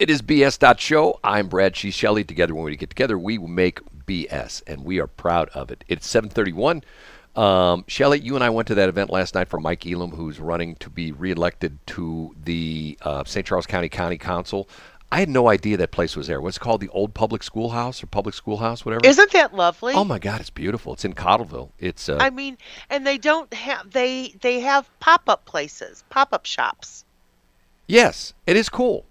It is BS Show. I'm Brad. She's Shelley. Together, when we get together, we make BS, and we are proud of it. It's 731. Um, Shelley, you and I went to that event last night for Mike Elam, who's running to be reelected to the uh, St. Charles County County Council. I had no idea that place was there. What's it called the Old Public Schoolhouse or Public Schoolhouse, whatever. Isn't that lovely? Oh my God, it's beautiful. It's in Cottleville. It's. Uh, I mean, and they don't have they they have pop up places, pop up shops. yes, it is cool.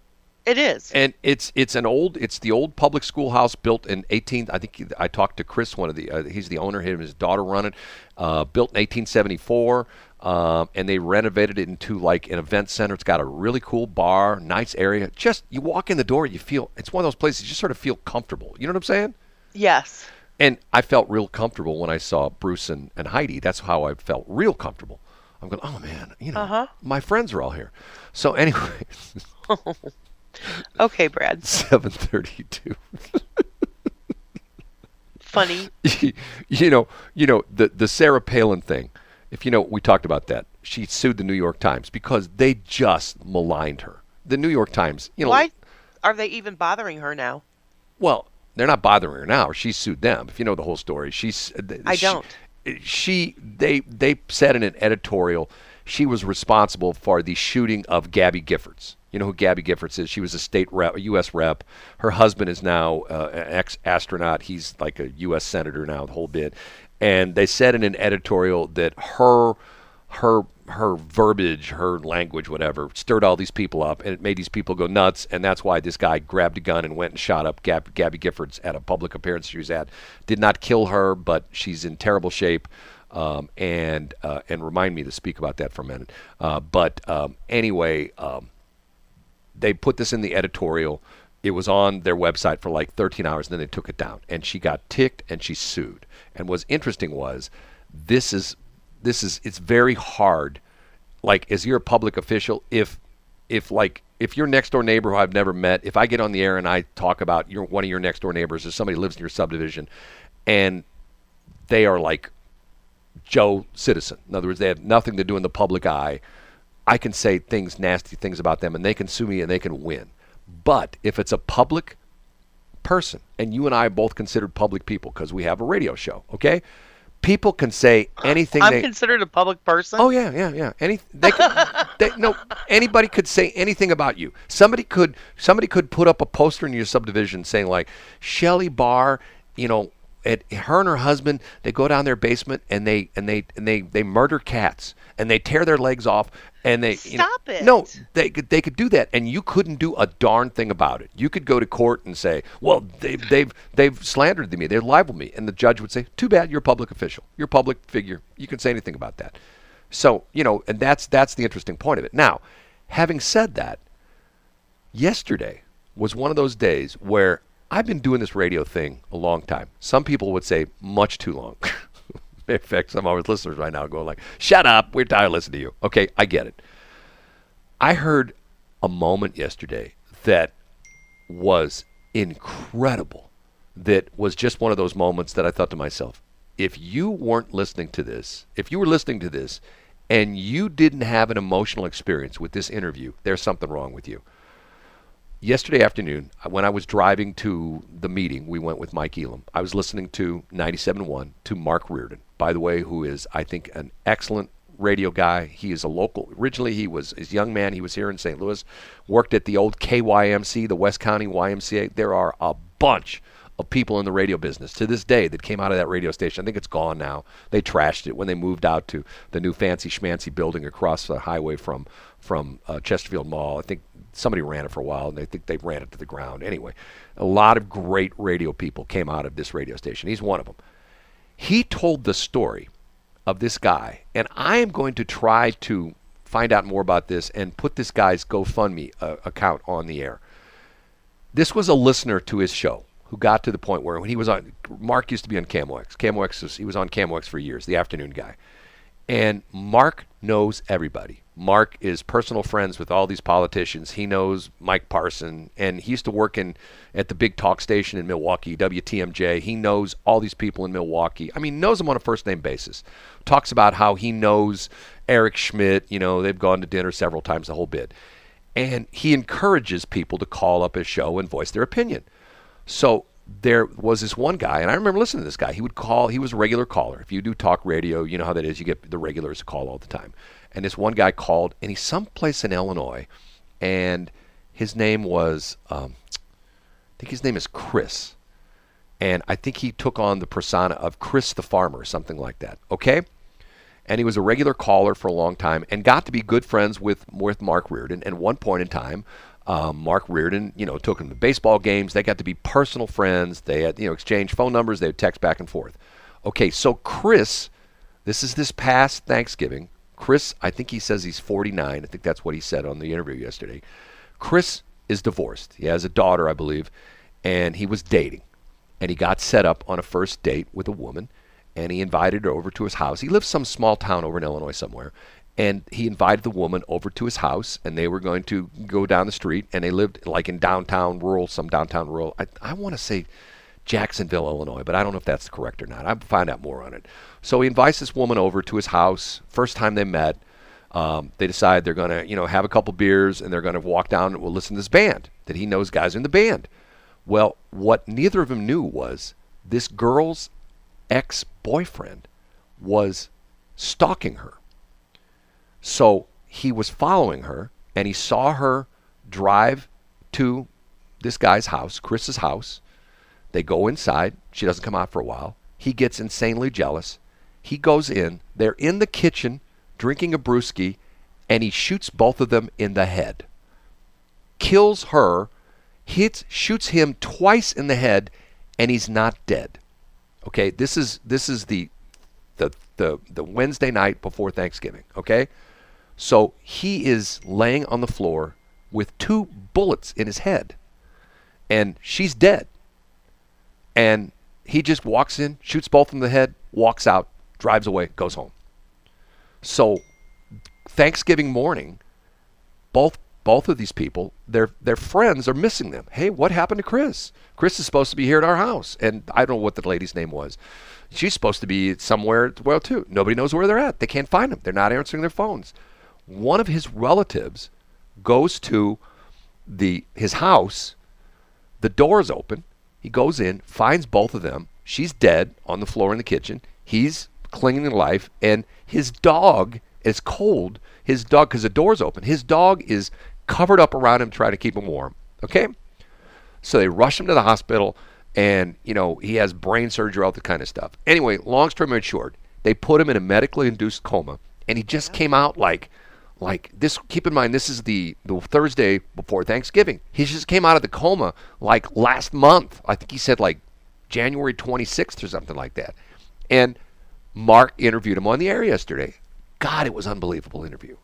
It is. And it's it's an old it's the old public schoolhouse built in 18 I think I talked to Chris one of the uh, he's the owner him and his daughter run it uh, built in 1874 um, and they renovated it into like an event center. It's got a really cool bar nice area. Just you walk in the door you feel it's one of those places you just sort of feel comfortable. You know what I'm saying? Yes. and I felt real comfortable when I saw Bruce and, and Heidi. That's how I felt real comfortable. I'm going oh man you know Uh-huh. my friends are all here. So anyway Okay, Brad. 732 Funny. you know, you know the the Sarah Palin thing. If you know, we talked about that. She sued the New York Times because they just maligned her. The New York Times, you know, Why are they even bothering her now? well, they're not bothering her now. She sued them. If you know the whole story, she's. Uh, I she- don't. She they they said in an editorial she was responsible for the shooting of Gabby Giffords. You know who Gabby Giffords is? She was a state rep, a U.S. rep. Her husband is now uh, an ex-astronaut. He's like a U.S. senator now, the whole bit. And they said in an editorial that her her her verbiage, her language, whatever, stirred all these people up, and it made these people go nuts. And that's why this guy grabbed a gun and went and shot up Gab- Gabby Giffords at a public appearance she was at. Did not kill her, but she's in terrible shape. Um, and uh, and remind me to speak about that for a minute. Uh, but um, anyway, um, they put this in the editorial. It was on their website for like 13 hours, and then they took it down. And she got ticked, and she sued. And what's interesting was, this is this is it's very hard. Like, as you're a public official, if if like if your next door neighbor who I've never met, if I get on the air and I talk about your one of your next door neighbors or somebody lives in your subdivision, and they are like Joe citizen. In other words, they have nothing to do in the public eye. I can say things, nasty things about them, and they can sue me and they can win. But if it's a public person, and you and I are both considered public people because we have a radio show, okay? People can say anything I'm they. considered a public person. Oh yeah, yeah, yeah. Any they could, they, no anybody could say anything about you. Somebody could somebody could put up a poster in your subdivision saying like Shelley Barr, you know, at her and her husband, they go down their basement and they and they and they they murder cats and they tear their legs off and they you know- Stop it. No, they could they could do that and you couldn't do a darn thing about it. You could go to court and say, "Well, they've they've they've slandered me. They've libeled me." And the judge would say, "Too bad, you're a public official. You're a public figure. You can say anything about that." So, you know, and that's that's the interesting point of it. Now, having said that, yesterday was one of those days where I've been doing this radio thing a long time. Some people would say much too long. In fact, some of our listeners right now going like, "Shut up! We're tired of listening to you." Okay, I get it. I heard a moment yesterday that was incredible. That was just one of those moments that I thought to myself, if you weren't listening to this, if you were listening to this and you didn't have an emotional experience with this interview, there's something wrong with you. Yesterday afternoon, uh, when I was driving to the meeting, we went with Mike Elam. I was listening to 97.1 to Mark Reardon, by the way, who is, I think, an excellent radio guy. He is a local. Originally, he was a young man. He was here in St. Louis, worked at the old KYMC, the West County YMCA. There are a bunch of people in the radio business to this day that came out of that radio station. I think it's gone now. They trashed it when they moved out to the new fancy schmancy building across the highway from from uh, Chesterfield Mall. I think somebody ran it for a while, and they think they ran it to the ground. Anyway, a lot of great radio people came out of this radio station. He's one of them. He told the story of this guy, and I am going to try to find out more about this and put this guy's GoFundMe uh, account on the air. This was a listener to his show who got to the point where when he was on, Mark used to be on KMOX. KMOX was, he was on KMOX for years, the afternoon guy. And Mark knows everybody. Mark is personal friends with all these politicians. He knows Mike Parson, and he used to work in at the big talk station in Milwaukee, WTMJ. He knows all these people in Milwaukee. I mean, knows them on a first name basis. Talks about how he knows Eric Schmitt. You know, they've gone to dinner several times, the whole bit. and he encourages people to call up his show and voice their opinion. So there was this one guy, and I remember listening to this guy. He would call. He was a regular caller. If you do talk radio, you know how that is. You get the regulars to call all the time. And this one guy called, and he's someplace in Illinois, and his name was, um, I think his name is Chris, and I think he took on the persona of Chris the farmer, something like that. Okay and he was a regular caller for a long time and got to be good friends with with Mark Reardon. And one point in time, um, Mark Reardon, you know, took him to baseball games. They got to be personal friends. They had you know exchanged phone numbers. They would text back and forth. Okay, so Chris, this is this past Thanksgiving. Chris, I think he says he's 49. I think that's what he said on the interview yesterday. Chris is divorced. He has a daughter, I believe, and he was dating. And he got set up on a first date with a woman and he invited her over to his house. He lives some small town over in Illinois somewhere. And he invited the woman over to his house, and they were going to go down the street. And they lived like in downtown rural, some downtown rural. I, I want to say Jacksonville, Illinois, but I don't know if that's correct or not. I'll find out more on it. So he invites this woman over to his house. First time they met, um, they decide they're going to, you know, have a couple beers and they're going to walk down and we'll listen to this band that he knows guys in the band. Well, what neither of them knew was this girl's ex boyfriend was stalking her. So he was following her and he saw her drive to this guy's house, Chris's house. They go inside. She doesn't come out for a while. He gets insanely jealous. He goes in. They're in the kitchen drinking a brewski and he shoots both of them in the head. Kills her, hits, shoots him twice in the head, and he's not dead. Okay, this is this is the the the the Wednesday night before Thanksgiving. Okay, so he is laying on the floor with two bullets in his head, and she's dead. And he just walks in, shoots both in the head, walks out, drives away, goes home. So Thanksgiving morning, both both of these people, their their friends are missing them. Hey, what happened to Chris? Chris is supposed to be here at our house, and I don't know what the lady's name was. She's supposed to be somewhere well too. Nobody knows where they're at. They can't find them. They're not answering their phones. One of his relatives goes to the his house. The door is open. He goes in, finds both of them. She's dead on the floor in the kitchen. He's clinging to life, and his dog is cold. His dog, because the door's open, his dog is covered up around him, trying to keep him warm. Okay? So they rush him to the hospital, and, you know, he has brain surgery, all that kind of stuff. Anyway, long story short, they put him in a medically induced coma, and he just came out like, like this. Keep in mind, this is the, the Thursday before Thanksgiving. He just came out of the coma like last month. I think he said like January 26th or something like that. And Mark interviewed him on the air yesterday. God, it was unbelievable interview.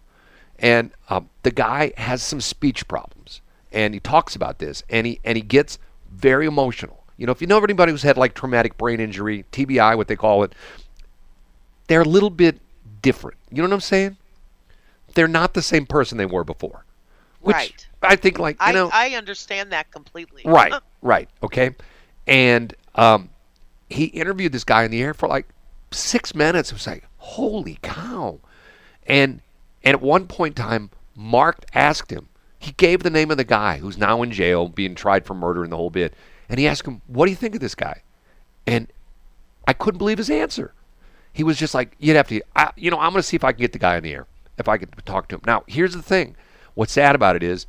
And um, the guy has some speech problems, and he talks about this, and he and he gets very emotional. You know, if you know anybody who's had like traumatic brain injury, TBI, what they call it, they're a little bit different. You know what I'm saying? They're not the same person they were before. Which right. I think, like you I, know, I understand that completely. right, right, okay. And um, he interviewed this guy in the air for like six minutes. It was like, holy cow! And and at one point in time, Mark asked him, he gave the name of the guy who's now in jail being tried for murder and the whole bit. And he asked him, What do you think of this guy? And I couldn't believe his answer. He was just like, You'd have to, I, you know, I'm going to see if I can get the guy in the air, if I could talk to him. Now, here's the thing what's sad about it is,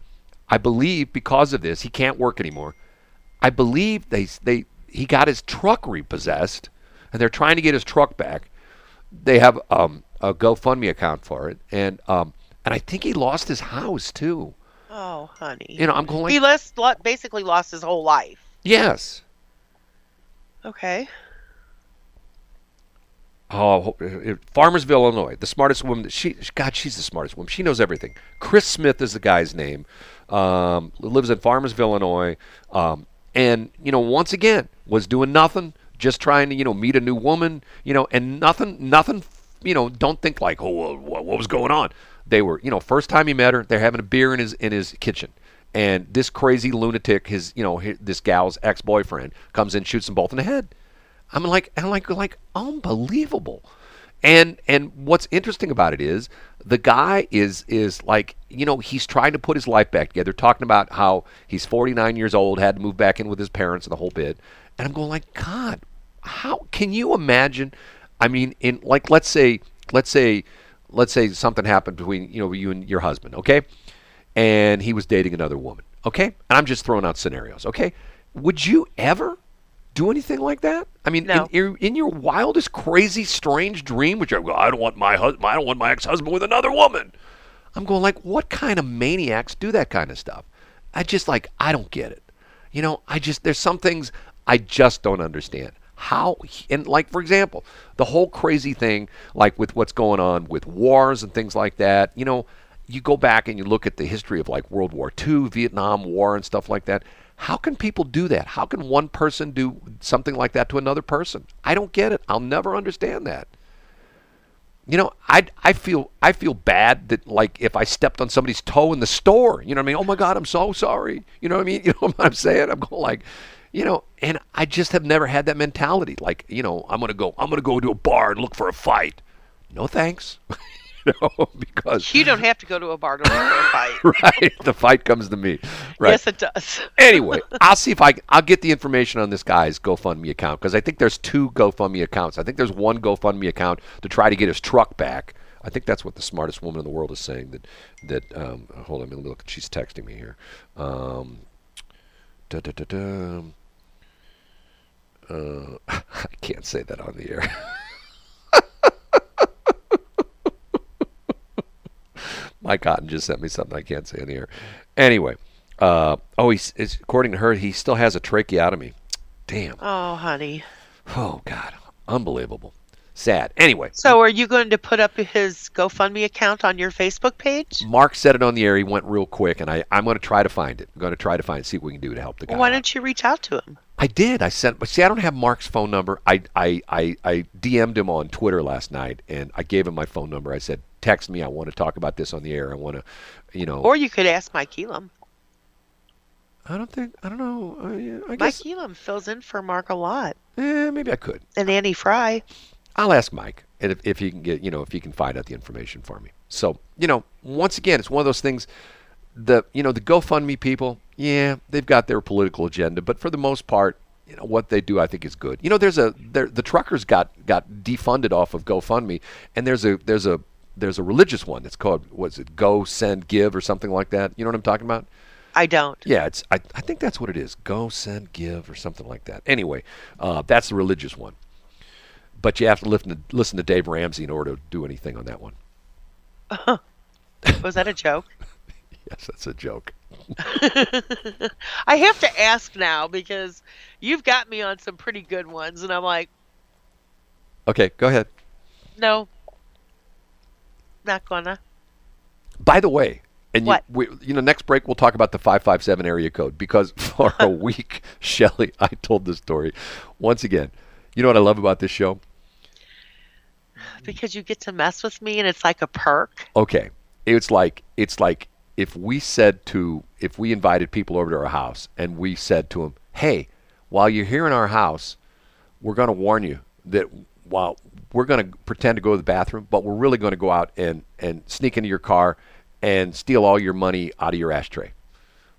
I believe because of this, he can't work anymore. I believe they, they, he got his truck repossessed, and they're trying to get his truck back. They have um, a GoFundMe account for it, and um, and I think he lost his house too. Oh, honey. You know, I'm going. he lost, basically lost his whole life. yes. Okay. Oh, uh, Farmersville, Illinois. The smartest woman. She, God, she's the smartest woman. She knows everything. Chris Smith is the guy's name. Um, lives in Farmersville, Illinois. Um, and you know, once again, was doing nothing, just trying to you know meet a new woman. You know, and nothing, nothing. You know, don't think like, oh, what, what was going on? They were, you know, first time he met her, they're having a beer in his in his kitchen. And this crazy lunatic, his, you know, his, this gal's ex-boyfriend, comes in, shoots them both in the head. I'm like, I'm like, like unbelievable. And and what's interesting about it is the guy is is like you know he's trying to put his life back together talking about how he's 49 years old had to move back in with his parents and the whole bit. And i'm going like god how can you imagine? I mean in like let's say let's say let's say something happened between you know you and your husband okay? And he was dating another woman okay? And i'm just throwing out scenarios okay? Would you ever do anything like that? I mean, No. in, your in your wildest, crazy, strange dream, which I go, I don't want my hus- I don't want my ex-husband with another woman. I'm going like, what kind of maniacs do that kind of stuff? I just like, I don't get it. You know, I just there's some things I just don't understand. How and like for example, the whole crazy thing like with what's going on with wars and things like that. You know, you go back and you look at the history of like World War II, Vietnam War, and stuff like that. How can people do that? How can one person do something like that to another person? I don't get it. I'll never understand that. You know, I, I feel I feel bad that like if I stepped on somebody's toe in the store, you know what I mean? Oh my God, I'm so sorry. You know what I mean? You know what I'm saying? I'm going like, you know, and I just have never had that mentality. Like, you know, I'm gonna go I'm gonna go to a bar and look for a fight. No thanks. know, because You don't have to go to a bar to fight. right, the fight comes to me. Right. Yes, it does. anyway, I'll see if I I'll get the information on this guy's GoFundMe account because I think there's two GoFundMe accounts. I think there's one GoFundMe account to try to get his truck back. I think that's what the smartest woman in the world is saying. That that um, hold on, let me look. She's texting me here. Um, da, da, da, da. Uh, I can't say that on the air. Mike Cotton just sent me something I can't say in the air. Anyway, uh, oh, he's, according to her, he still has a tracheotomy. Damn. Oh, honey. Oh, God. Unbelievable. Sad. Anyway, So, are you going to put up his GoFundMe account on your Facebook page? Mark said it on the air. He went real quick, and I, I'm going to try to find it. I'm going to try to find see what we can do to help the guy. Why don't you reach out to him? I did. I sent, but see, I don't have Mark's phone number. I, I, I, I DM'd him on Twitter last night, and I gave him my phone number. I said, "Text me. I want to talk about this on the air. I want to, you know." Or you could ask Mike Elam. I don't think. I don't know. I, I Mike guess. Elam fills in for Mark a lot. Eh, maybe I could. And Annie Frey. I'll ask Mike, and if, if he can get, you know, if he can find out the information for me. So, you know, once again, it's one of those things. The, you know, the GoFundMe people, yeah, they've got their political agenda, but for the most part, you know, what they do, I think, is good. You know, there's a, there, the truckers got got defunded off of GoFundMe, and there's a, there's a, there's a religious one that's called, what's it, Go Send Give or something like that. You know what I'm talking about? I don't. Yeah, it's. I, I think that's what it is. Go send give or something like that. Anyway, uh, that's the religious one. But you have to listen to listen to Dave Ramsey in order to do anything on that one. Was that a joke? Yes, that's a joke. I have to ask now because you've got me on some pretty good ones, and I'm like, Okay, go ahead. no, not gonna. By the way, and you, we, you know, next break we'll talk about the five five seven area code because for a week, Shelley, I told this story. Once again, you know what I love about this show? Because you get to mess with me, and it's like a perk. okay it's like it's like if we said to if we invited people over to our house and we said to them hey while you're here in our house we're going to warn you that while we're going to pretend to go to the bathroom but we're really going to go out and and sneak into your car and steal all your money out of your ashtray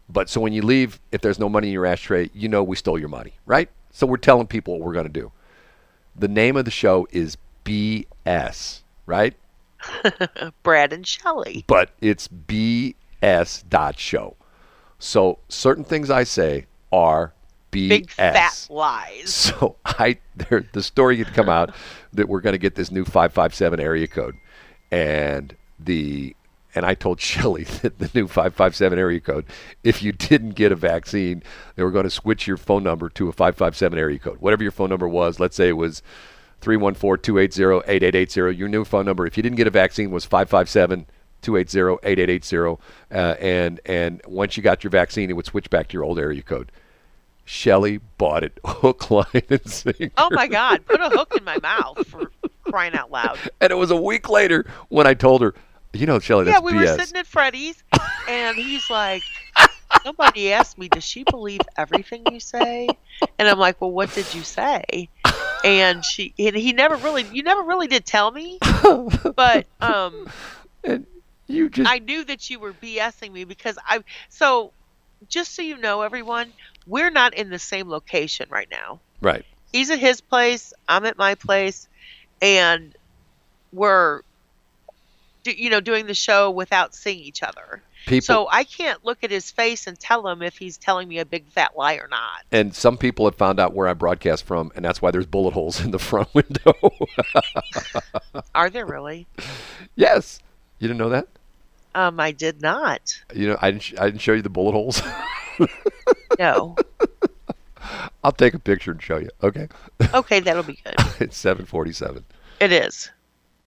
but so when you leave if there's no money in your ashtray you know we stole your money right so we're telling people what we're going to do the name of the show is bs right Brad and Shelley. but it's BS dot show. So certain things I say are BS. Big fat lies. So I there the story had come out that we're going to get this new 557 area code and the and I told Shelley that the new 557 area code if you didn't get a vaccine they were going to switch your phone number to a 557 area code. Whatever your phone number was, let's say it was 314-280-8880 your new phone number if you didn't get a vaccine was 557 280-8880 uh, and and once you got your vaccine it would switch back to your old area code. Shelley bought it hook, line, and sinker. Oh my God! Put a hook in my mouth for crying out loud. And it was a week later when I told her, you know, Shelley, Yeah, that's we BS. were sitting at Freddy's, and he's like, somebody asked me, "Does she believe everything you say?" And I'm like, "Well, what did you say?" And she, and he never really, you never really did tell me, but um, and you just I knew that you were BSing me because I. So, just so you know, everyone, we're not in the same location right now. right. He's at his place. I'm at my place, and we're, you know, doing the show without seeing each other. People So I can't look at his face and tell him if he's telling me a big fat lie or not. and some people have found out where I broadcast from, and that's why there's bullet holes in the front window. Are there really? yes, you didn't know that. Um, I did not. You know, I didn't. sh- I didn't show you the bullet holes. No. I'll take a picture and show you. Okay, Okay, that'll be good. it's 7:47. It is.